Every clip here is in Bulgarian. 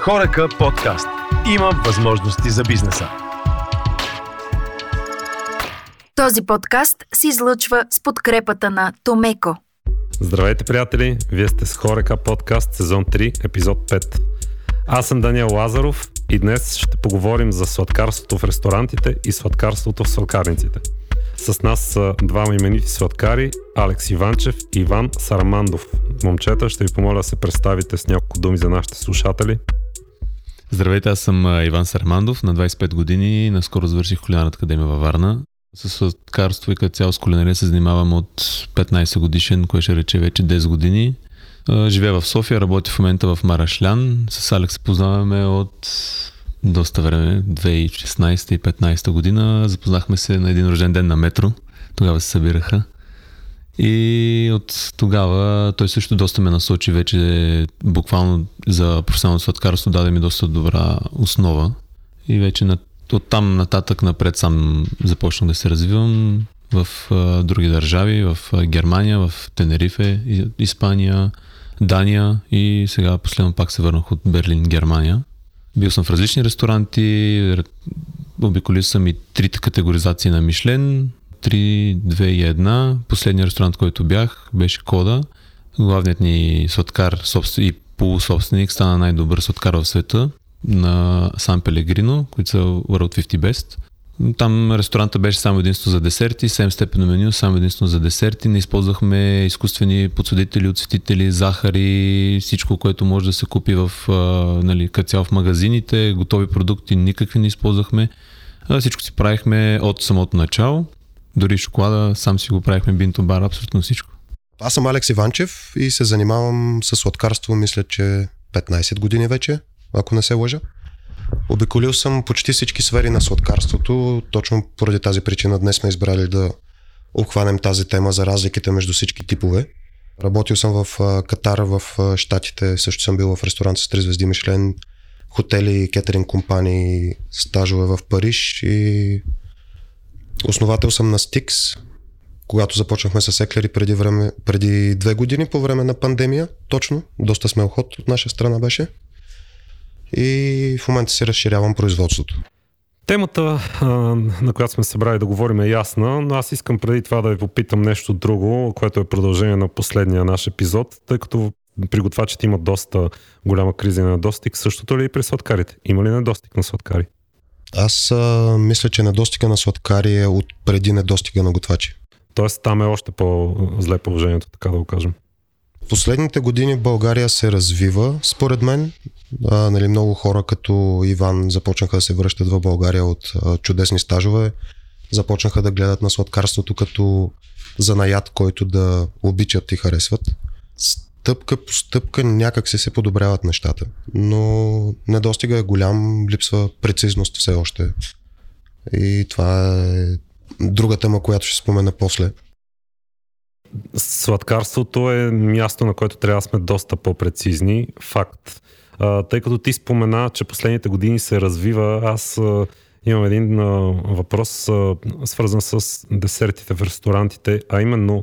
Хорека подкаст. Има възможности за бизнеса. Този подкаст се излъчва с подкрепата на Томеко. Здравейте, приятели! Вие сте с Хорека подкаст, сезон 3, епизод 5. Аз съм Даниел Лазаров и днес ще поговорим за сладкарството в ресторантите и сладкарството в сладкарниците. С нас са двама именити сладкари, Алекс Иванчев и Иван Сарамандов. Момчета, ще ви помоля да се представите с няколко думи за нашите слушатели. Здравейте, аз съм Иван Сармандов, на 25 години, наскоро завърших кулинарната академия във Варна. С сладкарство и като цяло с кулинария се занимавам от 15 годишен, кое ще рече вече 10 години. Живея в София, работя в момента в Марашлян. С Алекс се познаваме от доста време, 2016 и 2015 година. Запознахме се на един рожден ден на метро. Тогава се събираха. И от тогава той също доста ме насочи вече буквално за професионалното сладкарство, даде ми доста добра основа. И вече на, от там нататък напред сам започнах да се развивам в други държави, в Германия, в Тенерифе, Испания, Дания и сега последно пак се върнах от Берлин, Германия. Бил съм в различни ресторанти, обиколил съм и трите категоризации на Мишлен, 3, 2 и 1. Последният ресторант, който бях, беше Кода. Главният ни сладкар и полусобственик стана най-добър сладкар в света на Сан Пелегрино, които са World 50 Best. Там ресторанта беше само единство за десерти, 7 степено меню, само единство за десерти. Не използвахме изкуствени подсудители, отцветители, захари, всичко, което може да се купи в, нали, в магазините, готови продукти никакви не използвахме. Всичко си правихме от самото начало. Дори шоколада, сам си го правихме бинто бар, абсолютно всичко. Аз съм Алекс Иванчев и се занимавам с сладкарство, мисля, че 15 години вече, ако не се лъжа. Обиколил съм почти всички сфери на сладкарството. Точно поради тази причина днес сме избрали да обхванем тази тема за разликите между всички типове. Работил съм в Катар, в Штатите, също съм бил в ресторант с 3 звезди Мишлен, хотели, кетеринг компании, стажове в Париж и основател съм на Stix, когато започнахме с Еклери преди, време, преди две години по време на пандемия, точно, доста смел ход от наша страна беше и в момента се разширявам производството. Темата, на която сме събрали да говорим е ясна, но аз искам преди това да ви попитам нещо друго, което е продължение на последния наш епизод, тъй като приготвачите имат доста голяма криза на недостиг. Същото ли и при сладкарите? Има ли недостиг на сладкари? Аз а, мисля, че недостига на сладкари е от преди недостига на готвачи. Тоест там е още по-зле положението, така да го кажем. Последните години България се развива, според мен. А, нали, много хора като Иван започнаха да се връщат в България от а, чудесни стажове. Започнаха да гледат на сладкарството като занаят, който да обичат и харесват. Стъпка по стъпка някак се се подобряват нещата. Но недостига е голям, липсва прецизност все още. И това е друга тема, която ще спомена после. Сладкарството е място, на което трябва да сме доста по-прецизни. Факт. А, тъй като ти спомена, че последните години се развива, аз а, имам един а, въпрос, а, свързан с десертите в ресторантите, а именно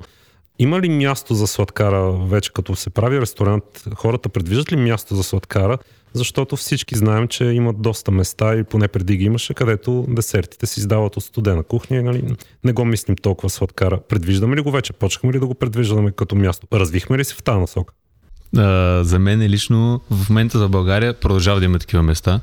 има ли място за сладкара вече като се прави ресторант? Хората предвиждат ли място за сладкара? Защото всички знаем, че имат доста места и поне преди ги имаше, където десертите се издават от студена кухня нали, не го мислим толкова сладкара. Предвиждаме ли го вече? Почнахме ли да го предвиждаме като място? Развихме ли се в тази насока? За мен лично в момента за България продължава да има такива места.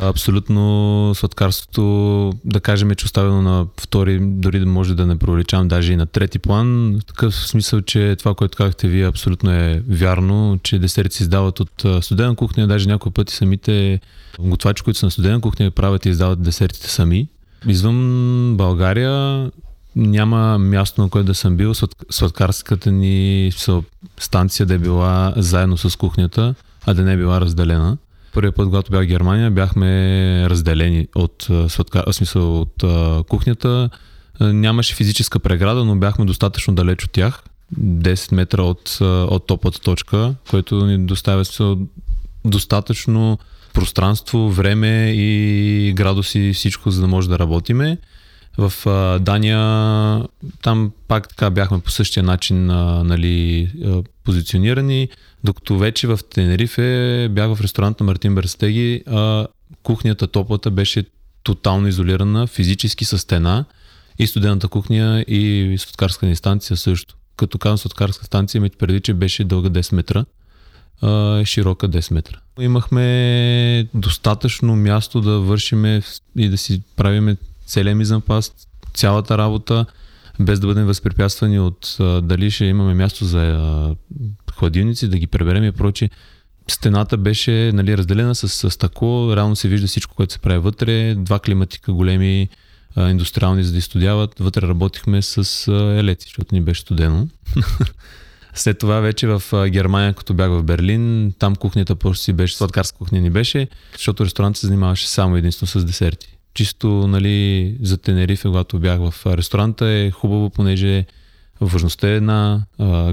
Абсолютно сладкарството, да кажем, че оставено на втори, дори да може да не провеличавам даже и на трети план. В такъв смисъл, че това, което казахте вие, абсолютно е вярно, че десерти се издават от студена кухня, даже някои пъти самите готвачи, които са на студена кухня, правят и издават десертите сами. Извън България няма място, на което да съм бил. Сладкарската ни станция да е била заедно с кухнята, а да не е била разделена първият път, когато бях в Германия, бяхме разделени от, сладка, смисъл, от а, кухнята. Нямаше физическа преграда, но бяхме достатъчно далеч от тях. 10 метра от, от топата точка, което ни доставя достатъчно пространство, време и градуси, всичко, за да може да работиме. В а, Дания там пак така бяхме по същия начин а, нали, а, позиционирани, докато вече в Тенерифе бях в ресторант на Мартин Берстеги, а кухнята, топлата беше тотално изолирана, физически с стена и студената кухня и сладкарска инстанция също. Като казвам сладкарска станция, имайте преди, че беше дълга 10 метра, а, широка 10 метра. Имахме достатъчно място да вършиме и да си правиме целия мизанпаст, цялата работа, без да бъдем възпрепятствани от а, дали ще имаме място за а, хладилници, да ги преберем и прочие. Стената беше нали, разделена с, с стъкло, реално се вижда всичко, което се прави вътре, два климатика големи, а, индустриални, за да изстудяват. Вътре работихме с а, елеци, защото ни беше студено. След това вече в Германия, като бях в Берлин, там кухнята просто си беше, сладкарска кухня ни беше, защото ресторантът се занимаваше само единствено с десерти. Чисто нали, за Тенерифе, когато бях в ресторанта е хубаво, понеже Важността е една,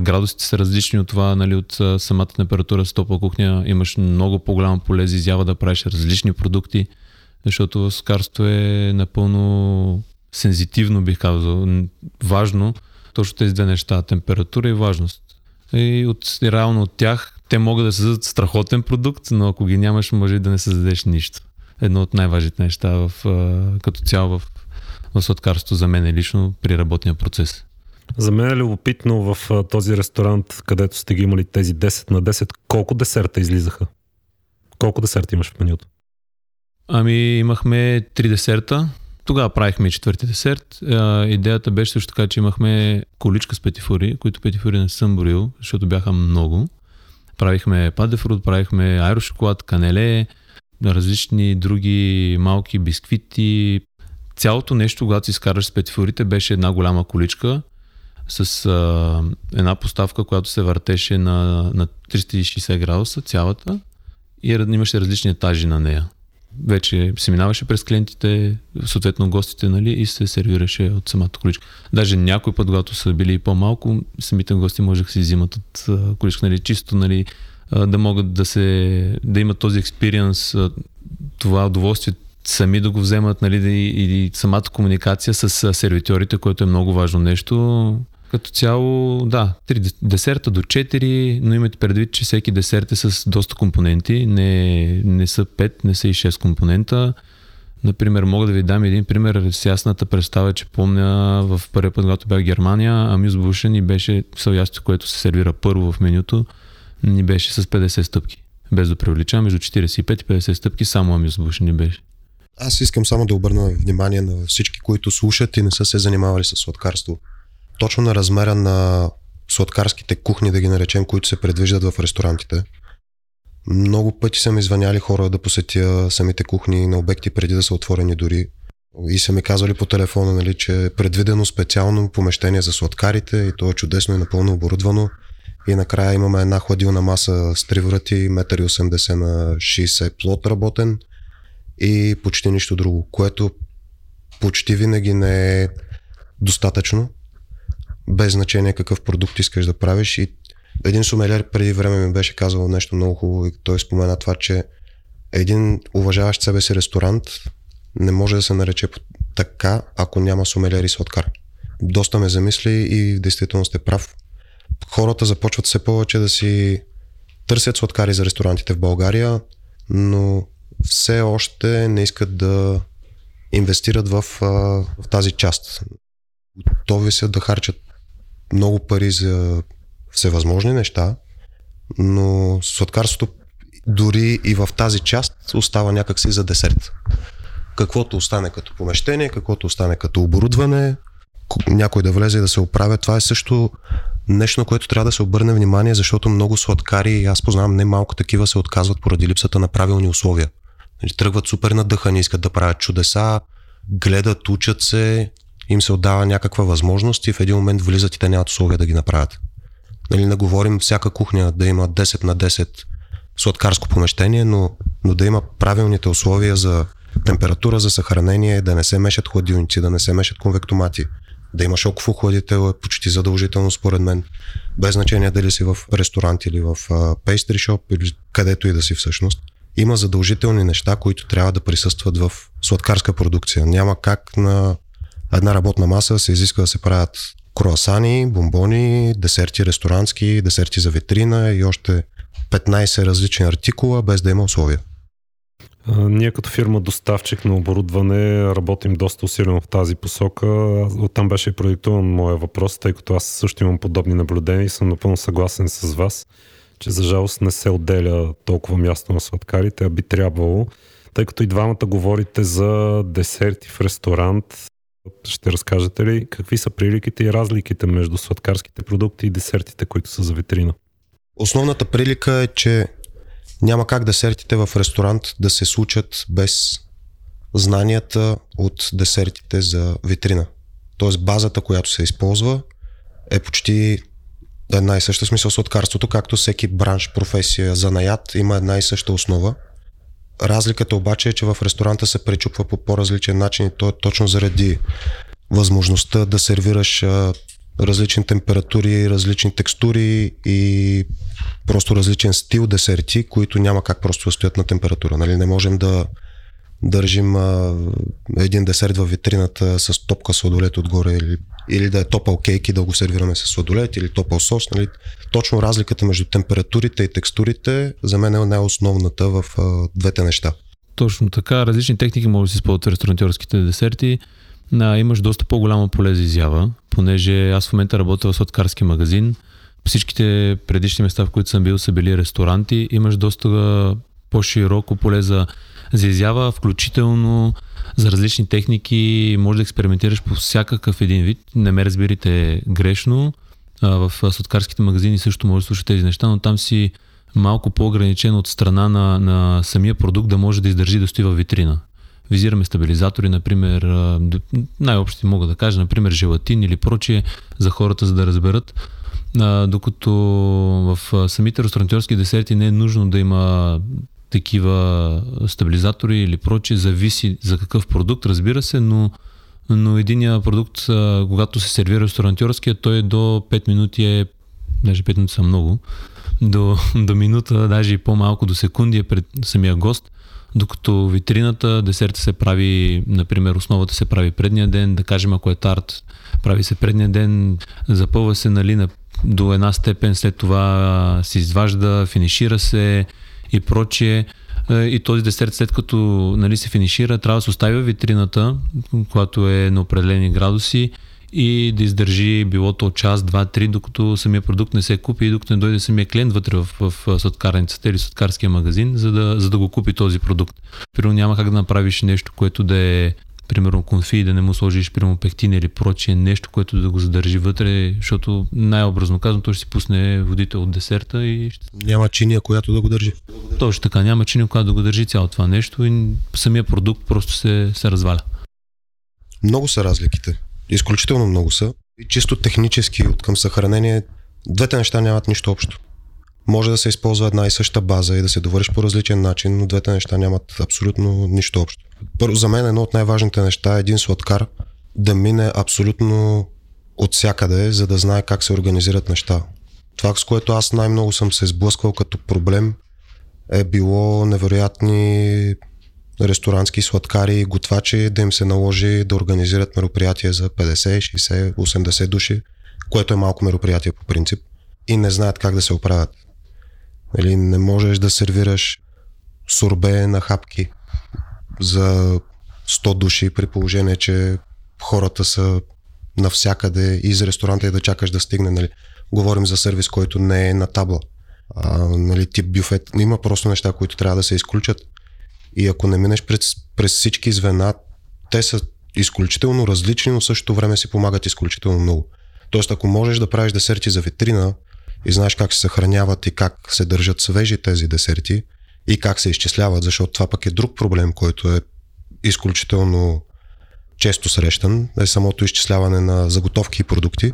градусите са различни от това, нали, от самата температура с топла кухня. Имаш много по-голяма поле за изява да правиш различни продукти, защото скарство е напълно сензитивно, бих казал. Важно, точно тези две неща, температура и важност. И от, реално от тях те могат да създадат страхотен продукт, но ако ги нямаш, може и да не създадеш нищо. Едно от най-важните неща в, като цяло в, в сладкарството за мен е лично при работния процес. За мен е любопитно в този ресторант, където сте ги имали тези 10 на 10, колко десерта излизаха? Колко десерта имаш в менюто? Ами имахме три десерта. Тогава правихме и четвърти десерт. А, идеята беше също така, че имахме количка с петифури, които петифури не съм борил, защото бяха много. Правихме падефрут, правихме аерошоколад, канеле, различни други малки бисквити. Цялото нещо, когато си изкараш с петифурите, беше една голяма количка с а, една поставка, която се въртеше на, на 360 градуса, цялата, и имаше различни етажи на нея. Вече се минаваше през клиентите, съответно гостите, нали, и се сервираше от самата количка. Даже някой път, когато са били по-малко, самите гости можеха да си взимат от количка, нали, чисто, нали, да могат да се, да имат този експириенс, това удоволствие сами да го вземат, нали, и, и самата комуникация с сервитьорите, което е много важно нещо. Като цяло, да, 3 десерта до 4, но имате предвид, че всеки десерт е с доста компоненти. Не, не са 5, не са и 6 компонента. Например, мога да ви дам един пример с ясната представа, че помня в първия път, когато бях в Германия, Амюс Бушен ни беше салясто, което се сервира първо в менюто, ни беше с 50 стъпки. Без да привличам, между 45 и 50 стъпки, само Амюс Бушен ни беше. Аз искам само да обърна внимание на всички, които слушат и не са се занимавали с сладкарство точно на размера на сладкарските кухни, да ги наречем, които се предвиждат в ресторантите. Много пъти са ми звъняли хора да посетя самите кухни на обекти преди да са отворени дори. И са ми казали по телефона, нали, че е предвидено специално помещение за сладкарите и то е чудесно и напълно оборудвано. И накрая имаме една хладилна маса с три врати, 1,80 на 60 плот работен и почти нищо друго, което почти винаги не е достатъчно без значение какъв продукт искаш да правиш. И един сумелер преди време ми беше казал нещо много хубаво и той спомена това, че един уважаващ себе си ресторант не може да се нарече така, ако няма сумелер и сладкар. Доста ме замисли и действително сте прав. Хората започват все повече да си търсят сладкари за ресторантите в България, но все още не искат да инвестират в, в тази част. Готови са да харчат много пари за всевъзможни неща, но сладкарството дори и в тази част остава някакси за десерт. Каквото остане като помещение, каквото остане като оборудване, някой да влезе и да се оправя, това е също нещо, на което трябва да се обърне внимание, защото много сладкари, аз познавам не малко такива, се отказват поради липсата на правилни условия. Нали, тръгват супер надъхани, искат да правят чудеса, гледат, учат се им се отдава някаква възможност и в един момент влизат и те нямат условия да ги направят. Нали, не говорим всяка кухня да има 10 на 10 сладкарско помещение, но, но да има правилните условия за температура, за съхранение, да не се мешат хладилници, да не се мешат конвектомати, да има шоков охладител е почти задължително според мен, без значение дали си в ресторант или в пейстри шоп или където и да си всъщност. Има задължителни неща, които трябва да присъстват в сладкарска продукция. Няма как на една работна маса се изисква да се правят круасани, бомбони, десерти ресторантски, десерти за витрина и още 15 различни артикула, без да има условия. Ние като фирма доставчик на оборудване работим доста усилено в тази посока. Оттам беше и продиктуван моя въпрос, тъй като аз също имам подобни наблюдения и съм напълно съгласен с вас, че за жалост не се отделя толкова място на сладкарите, а би трябвало. Тъй като и двамата говорите за десерти в ресторант, ще разкажете ли какви са приликите и разликите между сладкарските продукти и десертите, които са за витрина? Основната прилика е, че няма как десертите в ресторант да се случат без знанията от десертите за витрина. Тоест базата, която се използва е почти една и съща смисъл сладкарството, както всеки бранш, професия, занаят има една и съща основа. Разликата обаче е, че в ресторанта се пречупва по по-различен начин и то е точно заради възможността да сервираш различни температури, различни текстури и просто различен стил десерти, които няма как просто да стоят на температура. Нали? Не можем да държим а, един десерт във витрината с топка сладолет отгоре или, или да е топъл кейк и да го сервираме с сладолет или топъл сос. Нали? Точно разликата между температурите и текстурите за мен е най-основната в а, двете неща. Точно така. Различни техники могат да се използват в ресторантьорските десерти а, имаш доста по-голямо поле за изява, понеже аз в момента работя в сладкарски магазин. Всичките предишни места, в които съм бил, са били ресторанти. Имаш доста по-широко поле за, за изява, включително за различни техники. Може да експериментираш по всякакъв един вид. Не ме разбирате грешно. А, в сладкарските магазини също може да слушаш тези неща, но там си малко по-ограничен от страна на, на самия продукт да може да издържи да стои във витрина визираме стабилизатори, например, най-общи мога да кажа, например, желатин или прочие за хората, за да разберат. докато в самите ресторантьорски десерти не е нужно да има такива стабилизатори или прочие, зависи за какъв продукт, разбира се, но, но единия продукт, когато се сервира ресторантьорския, той до 5 минути е, даже 5 минути са много, до, до минута, даже и по-малко, до секунди е пред самия гост докато витрината, десерта се прави, например, основата се прави предния ден, да кажем, ако е тарт, прави се предния ден, запълва се нали, на, до една степен, след това се изважда, финишира се и прочие. И този десерт, след като нали, се финишира, трябва да се остави в витрината, която е на определени градуси и да издържи билото час, два, три, докато самия продукт не се купи и докато не дойде самия клиент вътре в, в, сладкарницата или сладкарския магазин, за да, за да го купи този продукт. Примерно няма как да направиш нещо, което да е примерно конфи, да не му сложиш примерно пектин или прочие нещо, което да го задържи вътре, защото най-образно казвам, той ще си пусне водите от десерта и... Няма чиния, която да го държи. Точно така, няма чиния, която да го държи цялото това нещо и самия продукт просто се, се разваля. Много са разликите. Изключително много са. И чисто технически от към съхранение, двете неща нямат нищо общо. Може да се използва една и съща база и да се довърши по различен начин, но двете неща нямат абсолютно нищо общо. Първо, за мен едно от най-важните неща е един сладкар да мине абсолютно от всякъде, за да знае как се организират неща. Това, с което аз най-много съм се сблъсквал като проблем, е било невероятни ресторантски сладкари, готвачи да им се наложи да организират мероприятия за 50, 60, 80 души, което е малко мероприятие по принцип и не знаят как да се оправят. Или нали, не можеш да сервираш сурбе на хапки за 100 души при положение, че хората са навсякъде из ресторанта и да чакаш да стигне. Нали. Говорим за сервис, който не е на табла. А, нали, тип бюфет. Има просто неща, които трябва да се изключат. И ако не минеш през, през всички звена, те са изключително различни, но същото време си помагат изключително много. Тоест, ако можеш да правиш десерти за витрина и знаеш как се съхраняват и как се държат свежи тези десерти и как се изчисляват, защото това пък е друг проблем, който е изключително често срещан, е самото изчисляване на заготовки и продукти.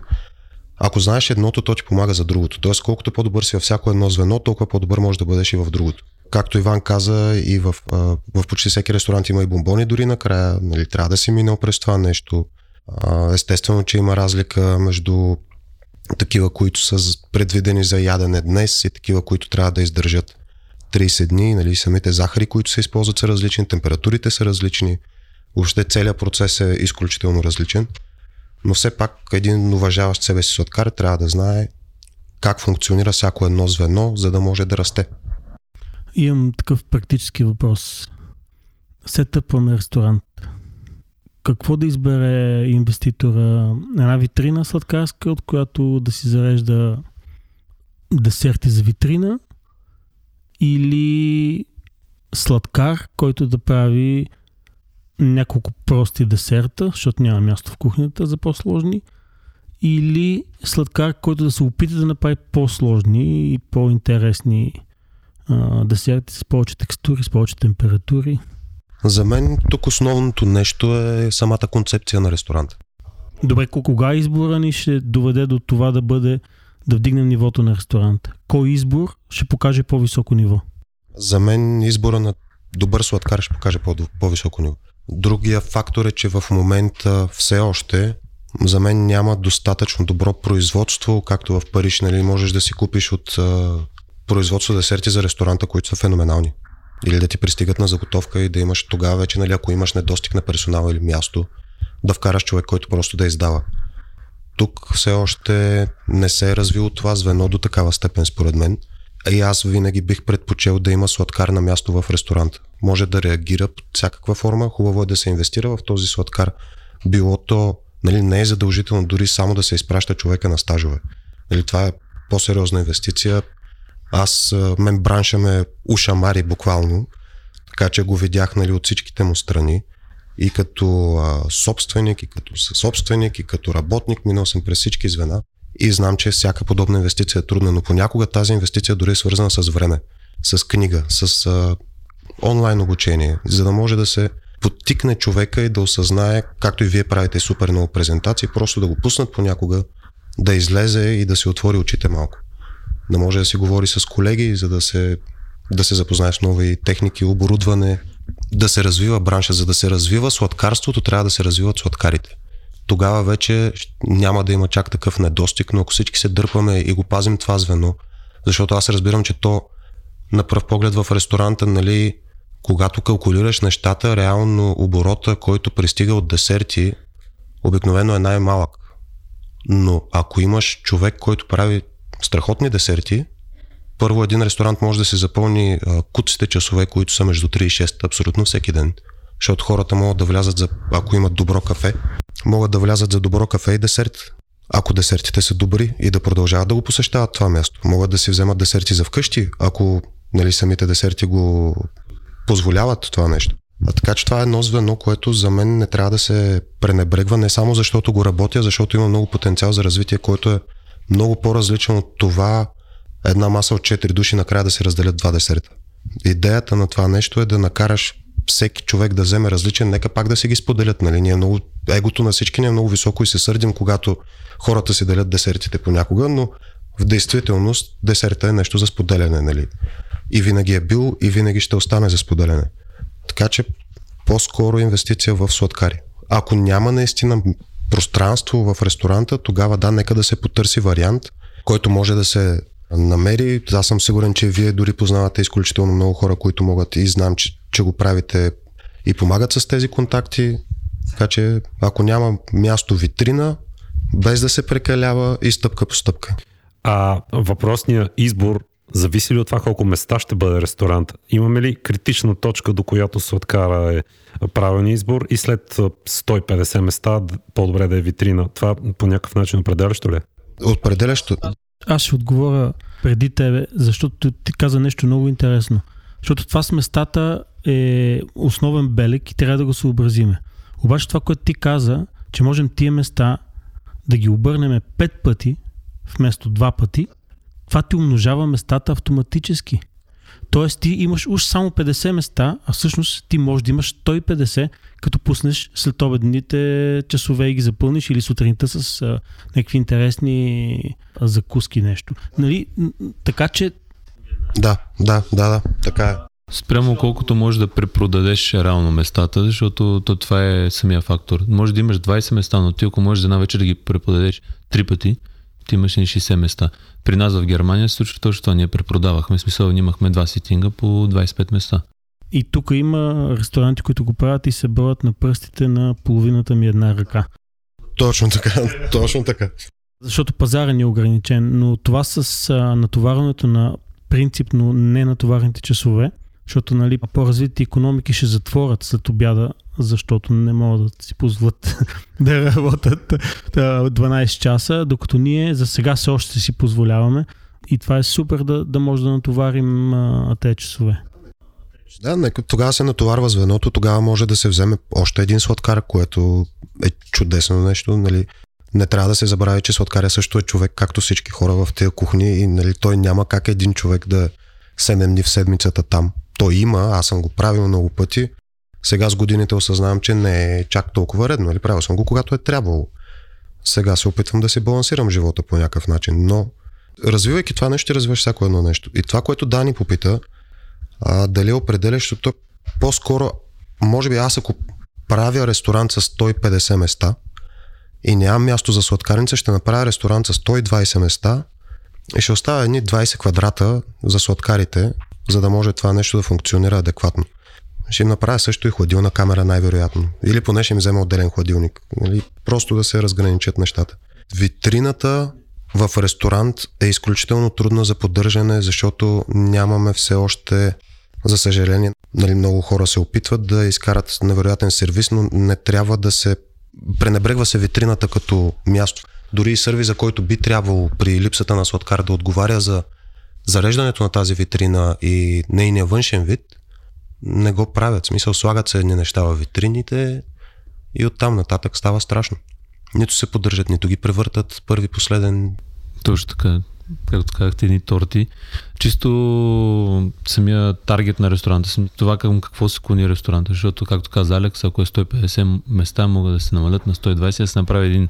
Ако знаеш едното, то ти помага за другото. Тоест, колкото по-добър си във всяко едно звено, толкова по-добър можеш да бъдеш и в другото както Иван каза, и в, в почти всеки ресторант има и бомбони, дори накрая нали, трябва да си минал през това нещо. Естествено, че има разлика между такива, които са предвидени за ядене днес и такива, които трябва да издържат 30 дни. Нали, самите захари, които се използват са различни, температурите са различни. Въобще целият процес е изключително различен. Но все пак един уважаващ себе си сладкар трябва да знае как функционира всяко едно звено, за да може да расте. Имам такъв практически въпрос. Сетъпваме ресторант. Какво да избере инвеститора? Една витрина сладкарска, от която да си зарежда десерти за витрина или сладкар, който да прави няколко прости десерта, защото няма място в кухнята за по-сложни, или сладкар, който да се опита да направи по-сложни и по-интересни а, десерти с повече текстури, с повече температури. За мен тук основното нещо е самата концепция на ресторанта. Добре, кога избора ни ще доведе до това да бъде да вдигнем нивото на ресторанта? Кой избор ще покаже по-високо ниво? За мен избора на добър сладкар ще покаже по- по-високо ниво. Другия фактор е, че в момента все още за мен няма достатъчно добро производство, както в Париж, нали, можеш да си купиш от а, производство десерти за ресторанта, които са феноменални. Или да ти пристигат на заготовка и да имаш тогава вече, нали, ако имаш недостиг на персонал или място, да вкараш човек, който просто да издава. Тук все още не се е развило това звено до такава степен, според мен. И аз винаги бих предпочел да има сладкар на място в ресторант. Може да реагира под всякаква форма, хубаво е да се инвестира в този сладкар. Било то, нали, не е задължително дори само да се изпраща човека на стажове. Нали, това е по-сериозна инвестиция. Аз, мен бранша ме ушамари буквално, така че го видях нали, от всичките му страни. И като а, собственик, и като съсобственик, и като работник, минал съм през всички звена и знам, че всяка подобна инвестиция е трудна, но понякога тази инвестиция дори е свързана с време, с книга, с а, онлайн обучение, за да може да се подтикне човека и да осъзнае, както и вие правите супер много презентации, просто да го пуснат понякога, да излезе и да се отвори очите малко. Да може да си говори с колеги, за да се, да се запознае с нови техники, оборудване, да се развива бранша. За да се развива сладкарството, трябва да се развиват сладкарите тогава вече няма да има чак такъв недостиг, но ако всички се дърпаме и го пазим това звено, защото аз разбирам, че то на пръв поглед в ресторанта, нали, когато калкулираш нещата, реално оборота, който пристига от десерти, обикновено е най-малък. Но ако имаш човек, който прави страхотни десерти, първо един ресторант може да се запълни куците часове, които са между 3 и 6 абсолютно всеки ден. Защото хората могат да влязат, за, ако имат добро кафе, могат да влязат за добро кафе и десерт. Ако десертите са добри и да продължават да го посещават това място. Могат да си вземат десерти за вкъщи, ако нали, самите десерти го позволяват това нещо. А така че това е едно звено, което за мен не трябва да се пренебрегва, не само защото го работя, защото има много потенциал за развитие, който е много по-различен от това една маса от 4 души накрая да се разделят два десерта. Идеята на това нещо е да накараш всеки човек да вземе различен, нека пак да си ги споделят. Нали? Ние много, егото на всички ни е много високо и се сърдим, когато хората си делят десертите понякога, но в действителност десерта е нещо за споделяне. Нали? И винаги е бил и винаги ще остане за споделяне. Така че по-скоро инвестиция в сладкари. Ако няма наистина пространство в ресторанта, тогава да, нека да се потърси вариант, който може да се намери. Аз съм сигурен, че вие дори познавате изключително много хора, които могат и знам, че, че го правите и помагат с тези контакти. Така че ако няма място витрина, без да се прекалява и стъпка по стъпка. А въпросният избор зависи ли от това колко места ще бъде ресторант? Имаме ли критична точка, до която се откара е правилен избор и след 150 места по-добре да е витрина? Това по някакъв начин определящо ли? Е? Определящо. Аз ще отговоря преди тебе, защото ти каза нещо много интересно. Защото това с местата е основен белег и трябва да го съобразиме. Обаче това, което ти каза, че можем тия места да ги обърнем пет пъти, вместо два пъти, това ти умножава местата автоматически. Тоест ти имаш уж само 50 места, а всъщност ти можеш да имаш 150, като пуснеш след обедните часове и ги запълниш или сутринта с а, някакви интересни а, закуски нещо. Нали? Така че... Да, да, да, да, така е. Спрямо колкото можеш да препродадеш реално местата, защото то това е самия фактор. Може да имаш 20 места, но ти ако можеш за една вечер да ги препродадеш три пъти, ти имаш 60 места. При нас в Германия се случва точно това. Ние препродавахме. В смисъл, имахме два ситинга по 25 места. И тук има ресторанти, които го правят и се броят на пръстите на половината ми една ръка. Точно така, точно така. Защото пазарът ни е ограничен, но това с а, натоварването на принципно ненатоварените часове, защото нали, по-развитите економики ще затворят след обяда, защото не могат да си позволят да работят 12 часа, докато ние за сега все още си позволяваме и това е супер да, да може да натоварим тези часове. Да, нека, тогава се натоварва звеното, тогава може да се вземе още един сладкар, което е чудесно нещо. Нали. Не трябва да се забрави, че сладкаря също е човек, както всички хора в тези кухни и нали, той няма как един човек да 7 дни в седмицата там. Той има, аз съм го правил много пъти. Сега с годините осъзнавам, че не е чак толкова редно. Нали? Правил съм го, когато е трябвало. Сега се опитвам да си балансирам живота по някакъв начин, но развивайки това нещо, ще развиваш всяко едно нещо. И това, което Дани попита, а, дали е определящото, по-скоро, може би аз ако правя ресторант с 150 места и нямам място за сладкарница, ще направя ресторант с 120 места и ще оставя едни 20 квадрата за сладкарите, за да може това нещо да функционира адекватно. Ще им направя също и хладилна камера най-вероятно. Или поне ще им взема отделен хладилник. Или просто да се разграничат нещата. Витрината в ресторант е изключително трудна за поддържане, защото нямаме все още, за съжаление, нали, много хора се опитват да изкарат невероятен сервис, но не трябва да се пренебрегва се витрината като място. Дори и сервиза, който би трябвало при липсата на сладкар да отговаря за зареждането на тази витрина и нейния външен вид, не го правят. В смисъл, слагат се едни неща в витрините и оттам нататък става страшно. Нито се поддържат, нито ги превъртат първи, последен. Точно така. Както казахте, едни торти. Чисто самия таргет на ресторанта, това към какво се клони ресторанта, защото, както каза Алекс, ако е 150 места, могат да се намалят на 120, да се направи един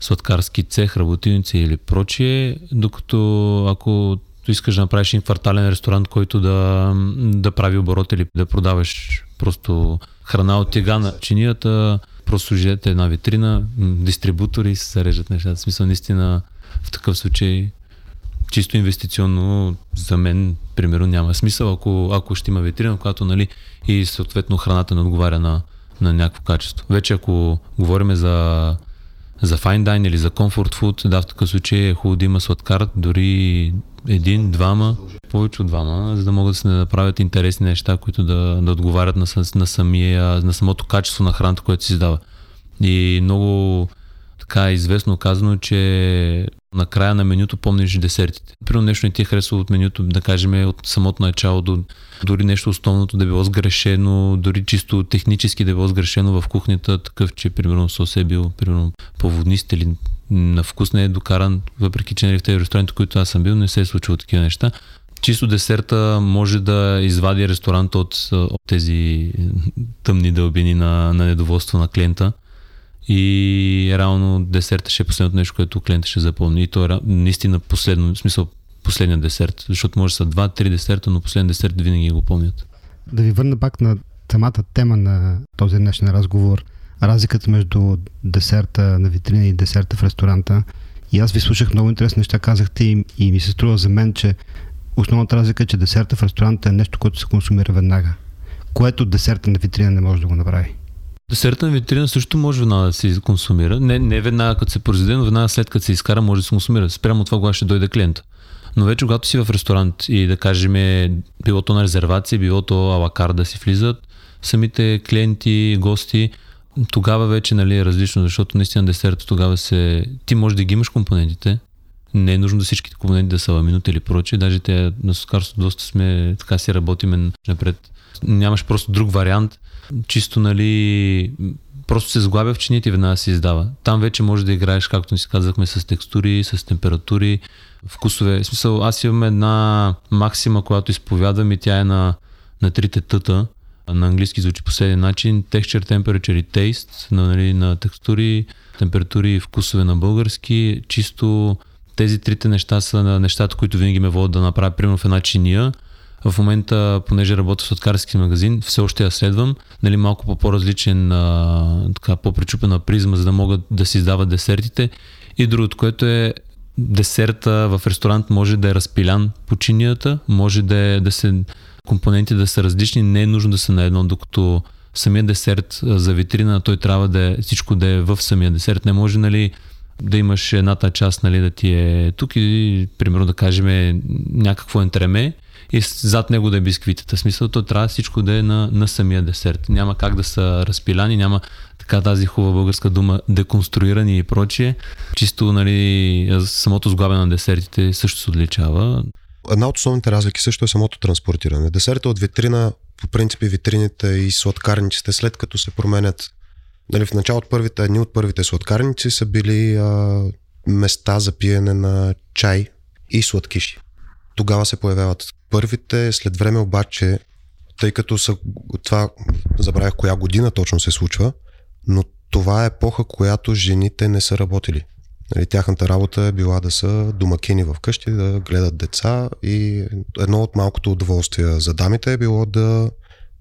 сладкарски цех, работилници или прочие, докато ако искаш да направиш един квартален ресторант, който да, да прави оборот или да продаваш просто храна от тега на чинията, просто служите една витрина, дистрибутори се зареждат нещата. В смисъл, наистина, в такъв случай, чисто инвестиционно, за мен, примерно, няма смисъл, ако, ако ще има витрина, която, нали, и съответно храната не отговаря на, на някакво качество. Вече ако говорим за за fine dine или за comfort food, да, в такъв случай е хубаво да има сладкар, дори един, двама, повече от двама, за да могат да се направят интересни неща, които да, да отговарят на, на, самия, на самото качество на храната, което се издава. И много така известно казано, че на края на менюто помниш десертите. Примерно нещо не ти е харесало от менюто, да кажем от самото начало до дори нещо основното да било сгрешено, дори чисто технически да било сгрешено в кухнята, такъв, че примерно соус е бил примерно по-воднист или на вкус не е докаран, въпреки че нали, в тези ресторанти, които аз съм бил, не се е случило такива неща. Чисто десерта може да извади ресторанта от, от тези тъмни дълбини на, на недоволство на клиента и реално десерта ще е последното нещо, което клиента ще запомни. И то е наистина последно, в смисъл последния десерт, защото може да са два-три десерта, но последния десерт винаги го помнят. Да ви върна пак на самата тема на този днешен разговор. Разликата между десерта на витрина и десерта в ресторанта. И аз ви слушах много интересни неща, казахте и, и ми се струва за мен, че основната разлика е, че десерта в ресторанта е нещо, което се консумира веднага, което десерта на витрина не може да го направи. Десертна витрина също може веднага да се консумира. Не, не веднага като се произведе, но веднага след като се изкара може да се консумира. Спрямо това, когато ще дойде клиент. Но вече когато си в ресторант и да кажем било то на резервация, било то алакар да си влизат, самите клиенти, гости, тогава вече нали, е различно, защото наистина десерта тогава се... Ти може да ги имаш компонентите, не е нужно да всичките компоненти да са минута или прочее, даже те на сускарството доста сме, така си работиме напред. Нямаш просто друг вариант, чисто нали просто се сглабя в чините и веднага се издава. Там вече може да играеш, както ни си казахме, с текстури, с температури, вкусове. В смисъл, аз имам една максима, която изповядвам и тя е на, на трите тъта. На английски звучи последния начин. Texture, temperature и taste, на, нали, на текстури, температури и вкусове на български. Чисто тези трите неща са нещата, които винаги ме водят да направя, примерно в една чиния. В момента, понеже работя в сладкарски магазин, все още я следвам, нали, малко по по-различен, а, така, по-причупена призма, за да могат да си издават десертите. И другото, което е десерта в ресторант може да е разпилян по чинията, може да, е, да се компоненти да са различни, не е нужно да са на едно, докато самия десерт за витрина, той трябва да е, всичко да е в самия десерт. Не може, нали, да имаш едната част, нали, да ти е тук и, примерно, да кажем някаквоентреме и зад него да е бисквитата. Смисъл, то трябва всичко да е на, на самия десерт. Няма как да са разпиляни, няма така тази хубава българска дума деконструирани и прочие. Чисто, нали, самото сглабяне на десертите също се отличава. Една от основните разлики също е самото транспортиране. Десерта от витрина, по принцип витрините и сладкарниците, след като се променят Нали, в началото първите, едни от първите сладкарници са били а, места за пиене на чай и сладкиши. Тогава се появяват първите, след време обаче, тъй като са, това забравях коя година точно се случва, но това е епоха, която жените не са работили. Нали, тяхната работа е била да са домакини в къщи, да гледат деца и едно от малкото удоволствия за дамите е било да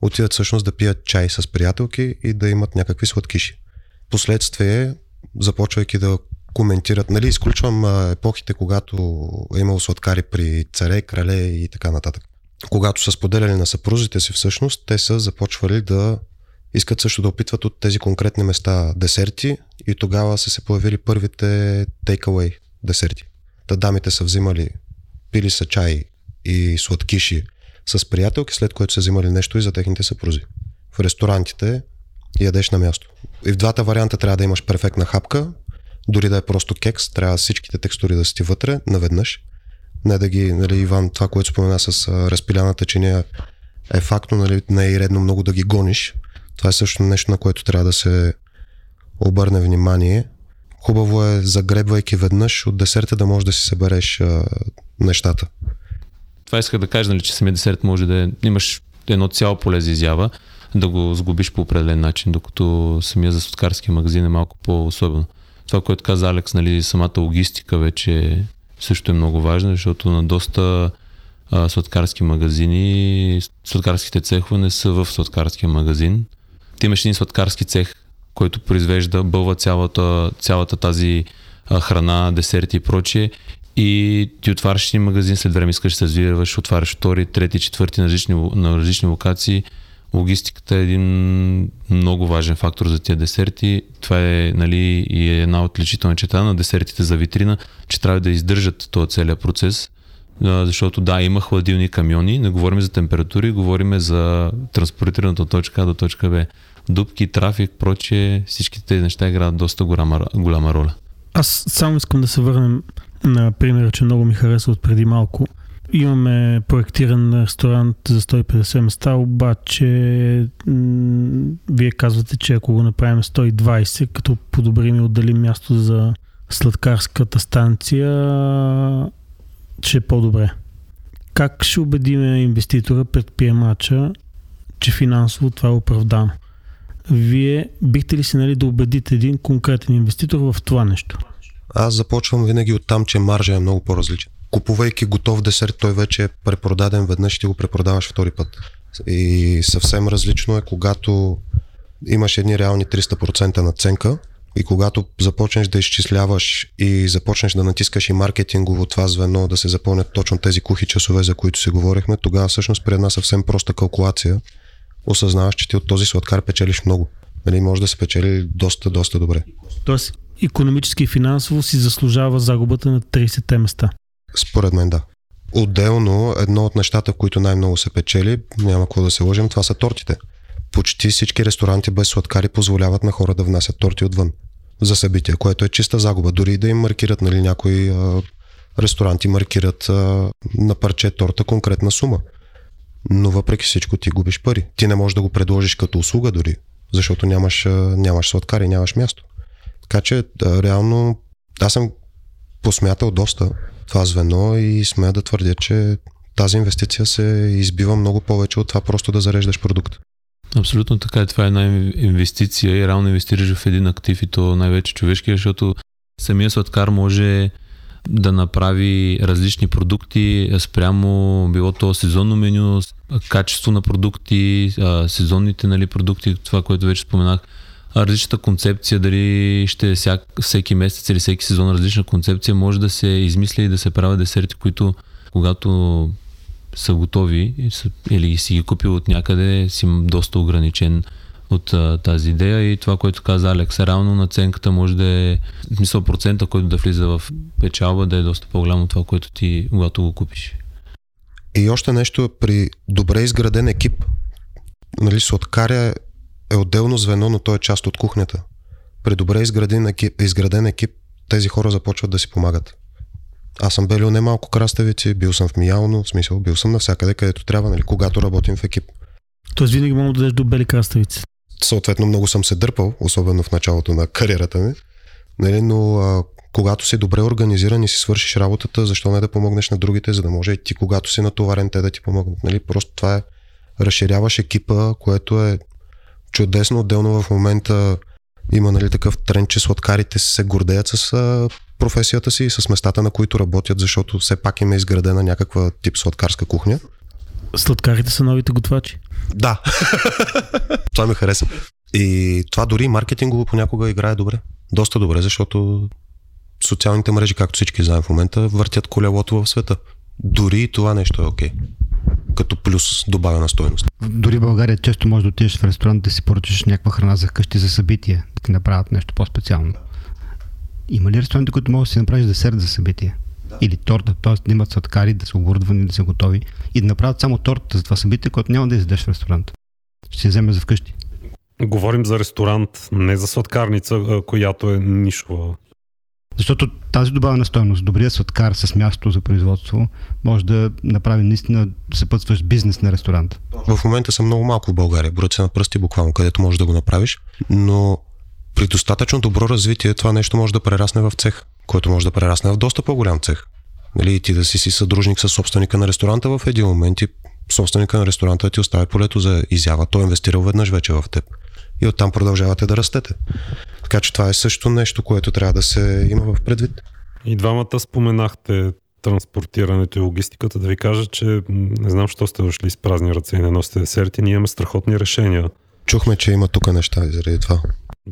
отидат всъщност да пият чай с приятелки и да имат някакви сладкиши. Последствие, започвайки да коментират, нали, изключвам епохите, когато е имало сладкари при царе, крале и така нататък. Когато са споделяли на съпрузите си всъщност, те са започвали да искат също да опитват от тези конкретни места десерти и тогава са се появили първите takeaway десерти. Та дамите са взимали, пили са чай и сладкиши с приятелки, след което са взимали нещо и за техните съпрузи. В ресторантите ядеш на място. И в двата варианта трябва да имаш перфектна хапка, дори да е просто кекс, трябва всичките текстури да си вътре наведнъж. Не да ги, нали, Иван, това, което спомена с разпиляната чиния е фактно, нали, не е редно много да ги гониш. Това е също нещо, на което трябва да се обърне внимание. Хубаво е, загребвайки веднъж от десерта да можеш да си събереш а, нещата. Това исках да кажа, нали, че самия десерт може да е, имаш едно цяло поле за изява, да го сгубиш по определен начин, докато самия за магазин е малко по-особено. Това, което каза Алекс, нали, самата логистика вече също е много важна, защото на доста а, сладкарски магазини, сладкарските цехове не са в сладкарския магазин. Ти имаш един сладкарски цех, който произвежда, бълва цялата, цялата тази а, храна, десерти и прочие и ти отваряш един магазин, след време искаш да се развиваш, отваряш втори, трети, четвърти на различни, на различни локации. Логистиката е един много важен фактор за тия десерти. Това е нали, и е една отличителна чета на десертите за витрина, че трябва да издържат този целият процес. Защото да, има хладилни камиони, не говорим за температури, говорим за транспортирането от точка А до точка Б. Дупки, трафик, прочие, всички тези неща играят доста голяма, голяма роля. Аз само искам да се върнем на пример, че много ми харесва от преди малко. Имаме проектиран ресторант за 150 места, обаче вие казвате, че ако го направим 120, като подобрим и отделим място за сладкарската станция, ще е по-добре. Как ще убедиме инвеститора, предприемача, че финансово това е оправдано? Вие бихте ли си нали, да убедите един конкретен инвеститор в това нещо? Аз започвам винаги от там, че маржа е много по-различен. Купувайки готов десерт, той вече е препродаден веднъж ти го препродаваш втори път. И съвсем различно е, когато имаш едни реални 300% наценка и когато започнеш да изчисляваш и започнеш да натискаш и маркетингово това звено, да се запълнят точно тези кухи часове, за които се говорихме, тогава всъщност при една съвсем проста калкулация осъзнаваш, че ти от този сладкар печелиш много. Нали, може да се печели доста, доста добре. Тоест, економически и финансово си заслужава загубата на 30-те места. Според мен да. Отделно, едно от нещата, които най-много се печели, няма какво да се лъжим, това са тортите. Почти всички ресторанти без сладкари позволяват на хора да внасят торти отвън за събития, което е чиста загуба. Дори да им маркират, нали, някои а, ресторанти маркират а, на парче торта конкретна сума. Но въпреки всичко ти губиш пари. Ти не можеш да го предложиш като услуга дори, защото нямаш, а, нямаш сладкари, нямаш място. Така че да, реално аз съм посмятал доста това звено и смея да твърдя, че тази инвестиция се избива много повече от това просто да зареждаш продукт. Абсолютно така. Това е една инвестиция и реално инвестираш в един актив и то най-вече човешки, защото самия сладкар може да направи различни продукти спрямо било то сезонно меню, качество на продукти, сезонните нали, продукти, това, което вече споменах, различната концепция, дали ще е всяк, всеки месец или всеки сезон различна концепция, може да се измисля и да се правят десерти, които когато са готови или си ги купил от някъде, си доста ограничен от а, тази идея и това, което каза Алекс, реално наценката може да е, смисъл процента, който да влиза в печалба, да е доста по-голямо от това, което ти, когато го купиш. И още нещо, при добре изграден екип, нали, сладкаря е отделно звено, но той е част от кухнята. При добре изграден екип, изграден екип тези хора започват да си помагат. Аз съм белил немалко краставици, бил съм в Миялно, в смисъл, бил съм навсякъде, където трябва, нали, когато работим в екип. Тоест винаги мога да дадеш до бели краставици. Съответно, много съм се дърпал, особено в началото на кариерата ми, нали, но а, когато си добре организиран и си свършиш работата, защо не да помогнеш на другите, за да може и ти, когато си натоварен, те да ти помогнат. Нали? Просто това е, разширяваш екипа, което е чудесно. Отделно в момента има нали, такъв тренд, че сладкарите се гордеят с а, професията си и с местата, на които работят, защото все пак им е изградена някаква тип сладкарска кухня. Сладкарите са новите готвачи. Да. това ми хареса. И това дори маркетингово понякога играе добре. Доста добре, защото социалните мрежи, както всички знаем в момента, въртят колелото в света. Дори и това нещо е окей. Okay. Като плюс добавена стойност. Дори в България често можеш да отидеш в ресторант да си поръчаш някаква храна за къщи за събитие, да ти направят нещо по-специално. Има ли ресторанти, които могат да си направиш десерт за събитие? Да. Или торта, т.е. да имат сладкари, да са оборудвани, да са готови и да направят само торта за това събитие, което няма да издеш в ресторант. Ще си вземе за вкъщи. Говорим за ресторант, не за сладкарница, която е нишова. Защото тази добавена стоеност, добрия сладкар с място за производство, може да направи наистина да се пътстваш бизнес на ресторант. В момента са много малко в България, броят се на пръсти буквално, където можеш да го направиш, но при достатъчно добро развитие това нещо може да прерасне в цех, който може да прерасне в доста по-голям цех. Нали, ти да си си съдружник с собственика на ресторанта в един момент и собственика на ресторанта ти оставя полето за изява. Той е инвестирал веднъж вече в теб. И оттам продължавате да растете. Така че това е също нещо, което трябва да се има в предвид. И двамата споменахте транспортирането и логистиката, да ви кажа, че не знам, що сте дошли с празни ръце и не носите десерти, ние имаме страхотни решения. Чухме, че има тук неща заради това.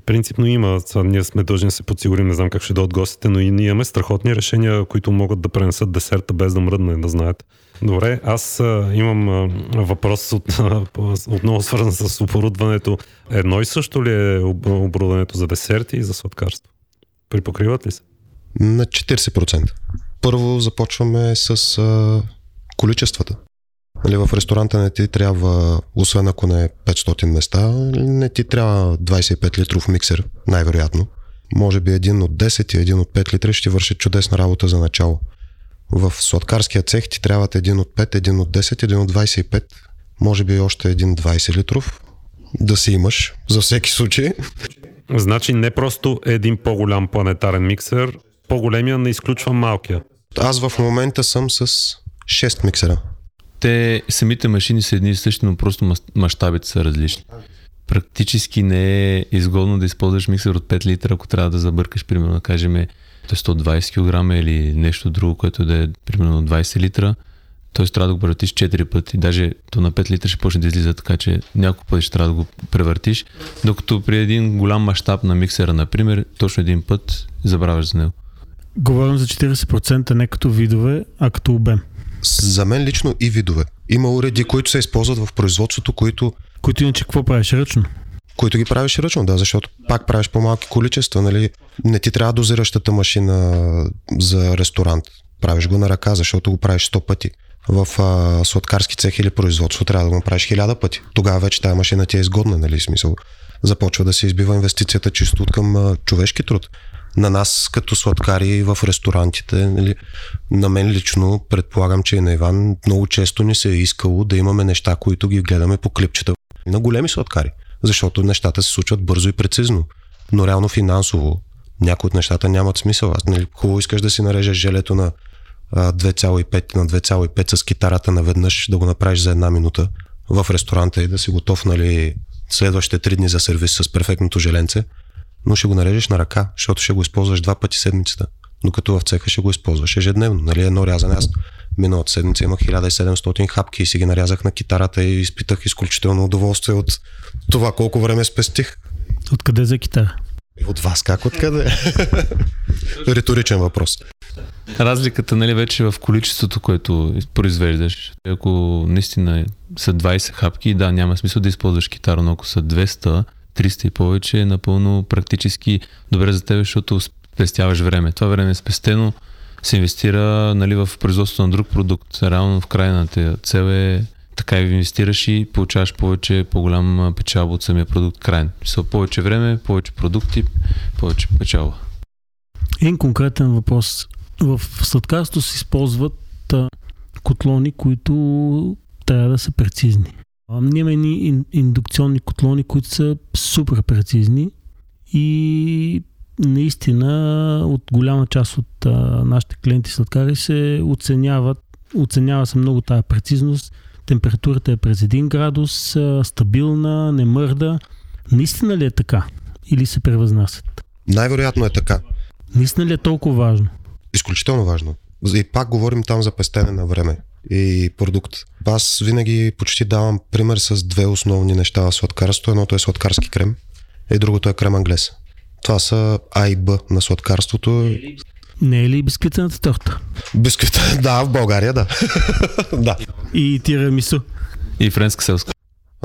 Принципно има. Сега ние сме дължни да се подсигурим, не знам как ще дойдат гостите, но и ние имаме страхотни решения, които могат да пренесат десерта без да мръдне, да знаете. Добре, аз а, имам а, въпрос от, отново свързан с оборудването. Едно и също ли е оборудването за десерти и за сладкарство? Припокриват ли се? На 40%. Първо започваме с а, количествата. Нали, в ресторанта не ти трябва, освен ако не е 500 места, не ти трябва 25 литров миксер, най-вероятно. Може би един от 10 и един от 5 литра ще върши чудесна работа за начало. В сладкарския цех ти трябват един от 5, един от 10, един от 25, може би още един 20 литров да си имаш за всеки случай. Значи не просто един по-голям планетарен миксер, по-големия не изключва малкия. Аз в момента съм с 6 миксера. Те самите машини са едни и същи, но просто мащабите са различни. Практически не е изгодно да използваш миксер от 5 литра, ако трябва да забъркаш, примерно, да кажем, 120 кг или нещо друго, което да е примерно 20 литра, т.е. трябва да го превъртиш 4 пъти. Даже то на 5 литра ще почне да излиза, така че няколко пъти ще трябва да го превъртиш. Докато при един голям мащаб на миксера, например, точно един път забравяш за него. Говорим за 40% не като видове, а като обем. За мен лично и видове. Има уреди, които се използват в производството, които... Които иначе какво правиш ръчно? които ги правиш ръчно, да, защото пак правиш по-малки количества, нали? Не ти трябва дозиращата машина за ресторант. Правиш го на ръка, защото го правиш 100 пъти. В а, сладкарски цех или производство трябва да го направиш хиляда пъти. Тогава вече тази машина ти е изгодна, нали? Смисъл. Започва да се избива инвестицията чисто от към а, човешки труд. На нас, като сладкари в ресторантите, нали, на мен лично, предполагам, че и на Иван, много често ни се е искало да имаме неща, които ги гледаме по клипчета на големи сладкари защото нещата се случват бързо и прецизно. Но реално финансово някои от нещата нямат смисъл. Аз, нали, хубаво искаш да си нарежеш желето на 2,5 на 2,5 с китарата наведнъж, да го направиш за една минута в ресторанта и да си готов нали, следващите три дни за сервис с перфектното желенце, но ще го нарежеш на ръка, защото ще го използваш два пъти седмицата. Но като в цеха ще го използваш ежедневно. Нали, едно рязане. Аз миналата седмица имах 1700 хапки и си ги нарязах на китарата и изпитах изключително удоволствие от това колко време спестих. Откъде за китара? От вас как откъде? Риторичен въпрос. Разликата, нали, вече е в количеството, което произвеждаш. Ако наистина са 20 хапки, да, няма смисъл да използваш китара, но ако са 200, 300 и повече, е напълно практически добре за теб, защото спестяваш време. Това време е спестено, се инвестира нали, в производството на друг продукт. Реално в крайната цел е така и инвестираш и получаваш повече, по-голям печалба от самия продукт крайен. Са повече време, повече продукти, повече печалба. Един конкретен въпрос. В сладкарството се използват котлони, които трябва да са прецизни. Ние имаме едни индукционни котлони, които са супер прецизни и наистина от голяма част от а, нашите клиенти сладкари се оценяват, оценява се много тази прецизност. Температурата е през 1 градус, а, стабилна, не мърда. Наистина ли е така? Или се превъзнасят? Най-вероятно е така. Наистина ли е толкова важно? Изключително важно. И пак говорим там за пестене на време и продукт. Аз винаги почти давам пример с две основни неща в сладкарството. Едното е сладкарски крем и другото е крем англес. Това са А и Б на сладкарството. Не е ли бисквитената торта? Бисквита, да, в България, да. да. И тирамису. И френска селска.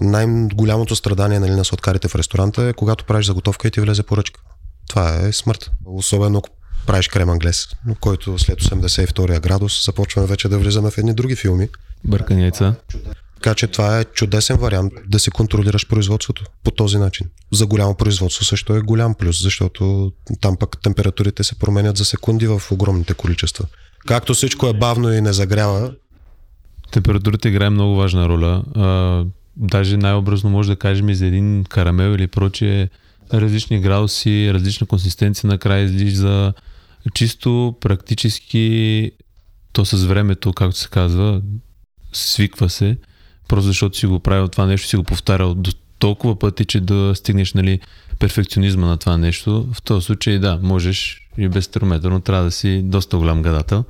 Най-голямото страдание нали, на сладкарите в ресторанта е когато правиш заготовка и ти влезе поръчка. Това е смърт. Особено ако правиш крем англес, който след 82 градус започваме вече да влизаме в едни други филми. Бъркани яйца. Така че това е чудесен вариант да се контролираш производството по този начин. За голямо производство също е голям плюс, защото там пък температурите се променят за секунди в огромните количества. Както всичко е бавно и не загрява. Температурата играе много важна роля. А, даже най-образно може да кажем и за един карамел или прочее различни градуси, различна консистенция накрая излиза чисто практически то с времето, както се казва, свиква се, просто защото си го правил това нещо, си го повтарял до толкова пъти, че да стигнеш нали, перфекционизма на това нещо. В този случай да, можеш и без термометър, но трябва да си доста голям гадател.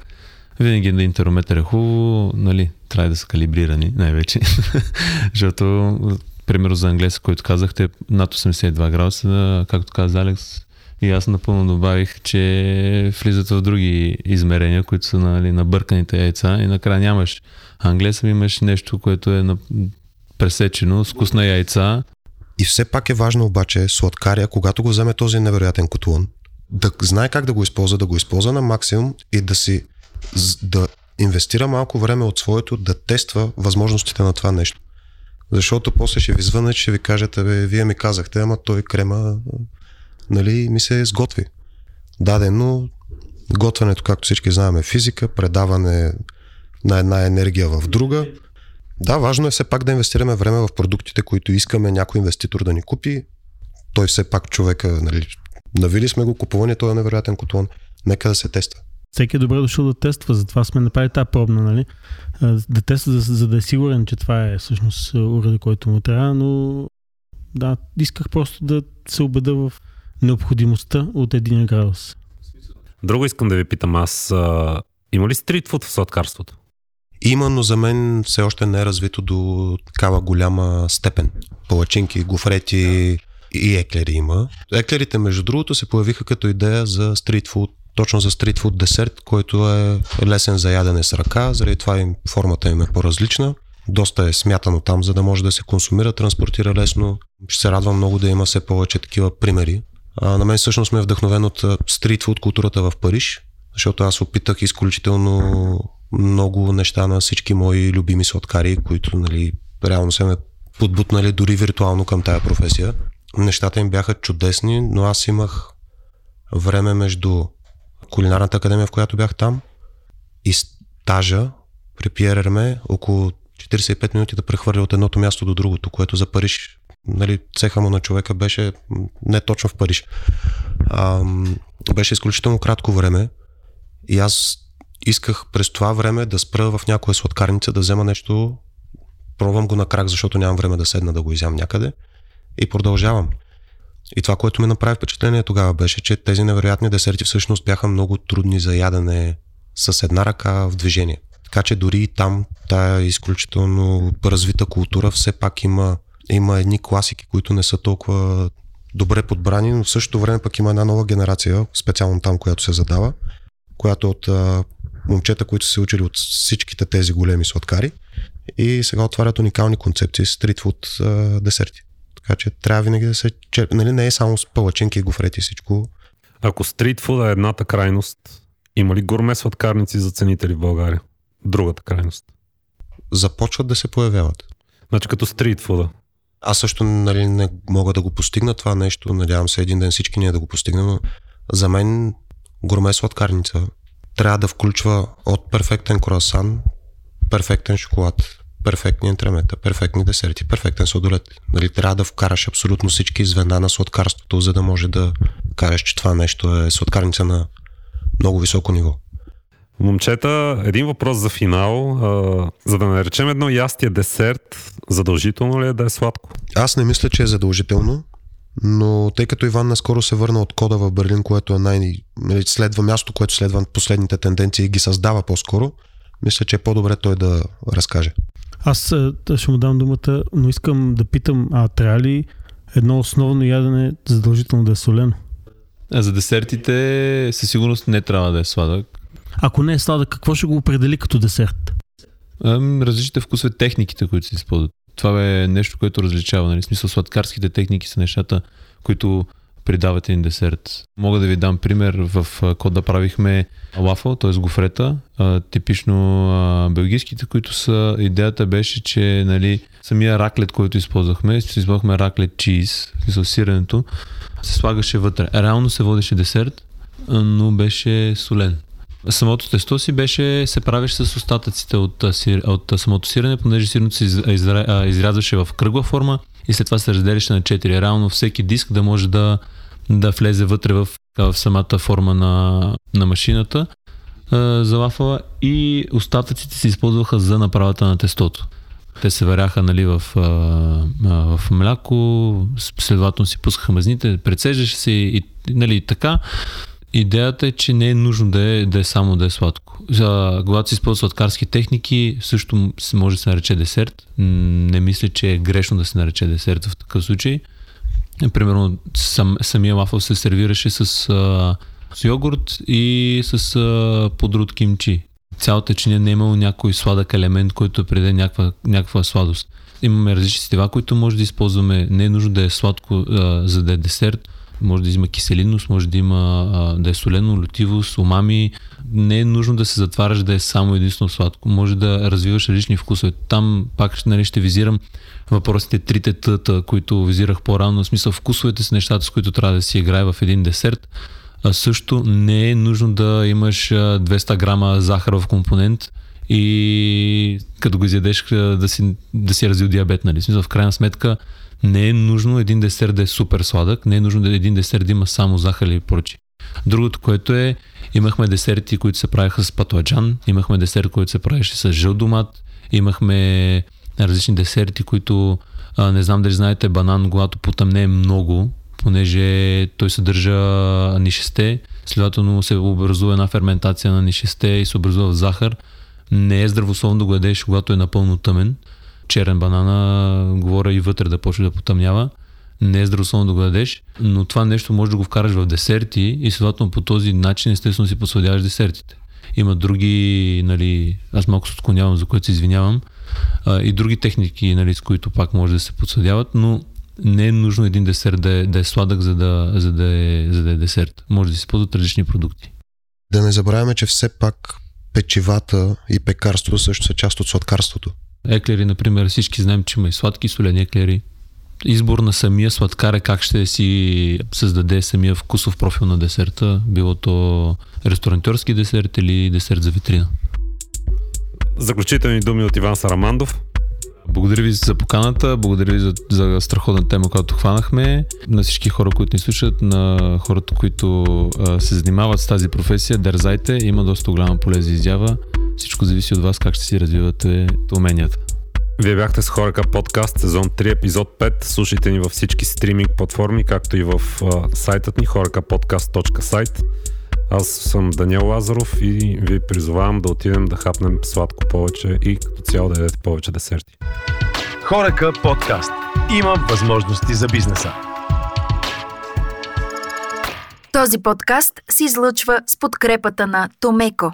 Винаги на интерометър е хубаво, нали, трябва да са калибрирани най-вече, защото примерно за англеса, който казахте, над 82 градуса, както каза Алекс, и аз напълно добавих, че влизат в други измерения, които са нали, на бърканите яйца и накрая нямаш англеса, имаш нещо, което е на... пресечено, с вкусна яйца. И все пак е важно обаче сладкаря, когато го вземе този невероятен котлон, да знае как да го използва, да го използва на максимум и да си да инвестира малко време от своето да тества възможностите на това нещо. Защото после ще ви звънат, ще ви кажете, вие ми казахте, ама той крема нали, ми се сготви. Дадено готвенето, както всички знаем, е физика, предаване на една енергия в друга. Да, важно е все пак да инвестираме време в продуктите, които искаме някой инвеститор да ни купи. Той все пак човека, нали, навили сме го, купуване, той е невероятен котлон. Нека да се тества. Всеки е добре дошъл да тества, затова сме направили тази пробна, нали? Да тества, за, за да е сигурен, че това е всъщност уреда, който му трябва, но да, исках просто да се убеда в необходимостта от един градус. Друго искам да ви питам аз. А, има ли стритфуд в сладкарството? Има, но за мен все още не е развито до такава голяма степен. Палачинки, гофрети и еклери има. Еклерите, между другото, се появиха като идея за стритфуд, точно за стритфуд десерт, който е лесен за ядене с ръка, заради това им, формата им е по-различна. Доста е смятано там, за да може да се консумира, транспортира лесно. Ще се радвам много да има все повече такива примери. А, на мен всъщност ме е вдъхновен от стритфуд културата в Париж, защото аз опитах изключително много неща на всички мои любими сладкари, които нали, реално се ме подбутнали дори виртуално към тая професия. Нещата им бяха чудесни, но аз имах време между кулинарната академия, в която бях там и стажа при Пьер Ерме около 45 минути да прехвърля от едното място до другото, което за Париж нали, цеха му на човека беше не точно в Париж. А, беше изключително кратко време и аз исках през това време да спра в някоя сладкарница, да взема нещо, пробвам го на крак, защото нямам време да седна да го изям някъде и продължавам. И това, което ми направи впечатление тогава беше, че тези невероятни десерти всъщност бяха много трудни за ядене с една ръка в движение. Така че дори и там тая изключително развита култура все пак има има едни класики, които не са толкова добре подбрани, но в същото време пък има една нова генерация, специално там, която се задава. която от а, момчета, които са се учили от всичките тези големи сладкари и сега отварят уникални концепции стритфуд а, десерти. Така че трябва винаги да се черпи. Нали, не е само с палачинки и гофрети всичко. Ако стритфуда е едната крайност, има ли гурме сладкарници за ценители в България? Другата крайност. Започват да се появяват. Значи като стритфуда. Аз също нали, не мога да го постигна това нещо. Надявам се един ден всички ние да го постигнем. Но за мен гурме сладкарница трябва да включва от перфектен круасан, перфектен шоколад, перфектниентремета, перфектни десерти, перфектен сладолет. Нали, трябва да вкараш абсолютно всички звена на сладкарството, за да може да кажеш, че това нещо е сладкарница на много високо ниво. Момчета, един въпрос за финал. А, за да наречем едно ястие десерт, задължително ли е да е сладко? Аз не мисля, че е задължително, но тъй като Иван наскоро се върна от кода в Берлин, което е най- нали, следва място, което следва последните тенденции и ги създава по-скоро, мисля, че е по-добре той да разкаже. Аз ще му дам думата, но искам да питам, а трябва ли едно основно ядене задължително да е солено? А за десертите със сигурност не трябва да е сладък. Ако не е сладък, какво ще го определи като десерт? Различните вкусове, техниките, които се използват. Това е нещо, което различава. Нали? В смисъл, сладкарските техники са нещата, които придават един десерт. Мога да ви дам пример. В Кода правихме лафъл, т.е. гофрета, типично белгийските, които са... Идеята беше, че нали, самия раклет, който използвахме, използвахме раклет чиз, смисъл сиренето, се слагаше вътре. Реално се водеше десерт, но беше солен. Самото тесто си беше, се правеше с остатъците от, от самото сирене, понеже сиренето се изрязваше в кръгла форма и след това се разделяше на 4. Реално всеки диск да може да, да влезе вътре в, в самата форма на, на машината за лафала и остатъците се използваха за направата на тестото. Те се варяха нали, в, в мляко, следователно си пускаха мазните, прецеждаше се и, и нали, така. Идеята е, че не е нужно да е, да е само да е сладко. За, когато се използват сладкарски техники, също може да се нарече десерт. Не мисля, че е грешно да се нарече десерт в такъв случай. Примерно сам, самия лафъл се сервираше с, а, с йогурт и с а, подруд от кимчи. Цялата чиния не е имало някой сладък елемент, който приде някаква, някаква сладост. Имаме различни стива, които може да използваме. Не е нужно да е сладко, а, за да е десерт може да има киселинност, може да има да е солено, лютивост, умами. Не е нужно да се затваряш да е само единствено сладко. Може да развиваш различни вкусове. Там пак нали, ще визирам въпросите трите тъта, които визирах по-рано. В смисъл вкусовете с нещата, с които трябва да си играе в един десерт. А също не е нужно да имаш 200 грама захар в компонент и като го изядеш да си, да си развил диабет. Нали? В крайна сметка не е нужно един десерт да е супер сладък, не е нужно да един десерт да има само захар или прочи. Другото, което е, имахме десерти, които се правиха с патладжан, имахме десерт, който се правеше с жъл домат, имахме различни десерти, които а, не знам дали знаете, банан, когато потъмне е много, понеже той съдържа нишесте, следователно се образува една ферментация на нишесте и се образува в захар. Не е здравословно да го ядеш, когато е напълно тъмен черен банана, говоря и вътре да почне да потъмнява. Не е здравословно да го дадеш, но това нещо може да го вкараш в десерти и следователно по този начин естествено си посладяваш десертите. Има други, нали, аз малко се отклонявам, за което се извинявам, а, и други техники, нали, с които пак може да се подсладяват, но не е нужно един десерт да е, да е сладък, за да, за, да е, за да е десерт. Може да се използват различни продукти. Да не забравяме, че все пак печивата и пекарството също са част от сладкарството. Еклери, например, всички знаем, че има и сладки и солени еклери. Избор на самия сладкар е как ще си създаде самия вкусов профил на десерта, било то ресторантьорски десерт или десерт за витрина. Заключителни думи от Иван Сарамандов. Благодаря ви за поканата, благодаря ви за, за страхотна тема, която хванахме. На всички хора, които ни слушат, на хората, които а, се занимават с тази професия, дързайте, има доста голяма поле за изява. Всичко зависи от вас как ще си развивате уменията. Вие бяхте с Хорека подкаст, сезон 3, епизод 5. Слушайте ни във всички стриминг платформи, както и в а, сайтът ни horekapodcast.site. Аз съм Даниел Лазаров и ви призовавам да отидем да хапнем сладко повече и като цяло да ядете повече десерти. Хорека подкаст. Има възможности за бизнеса. Този подкаст се излъчва с подкрепата на Томеко.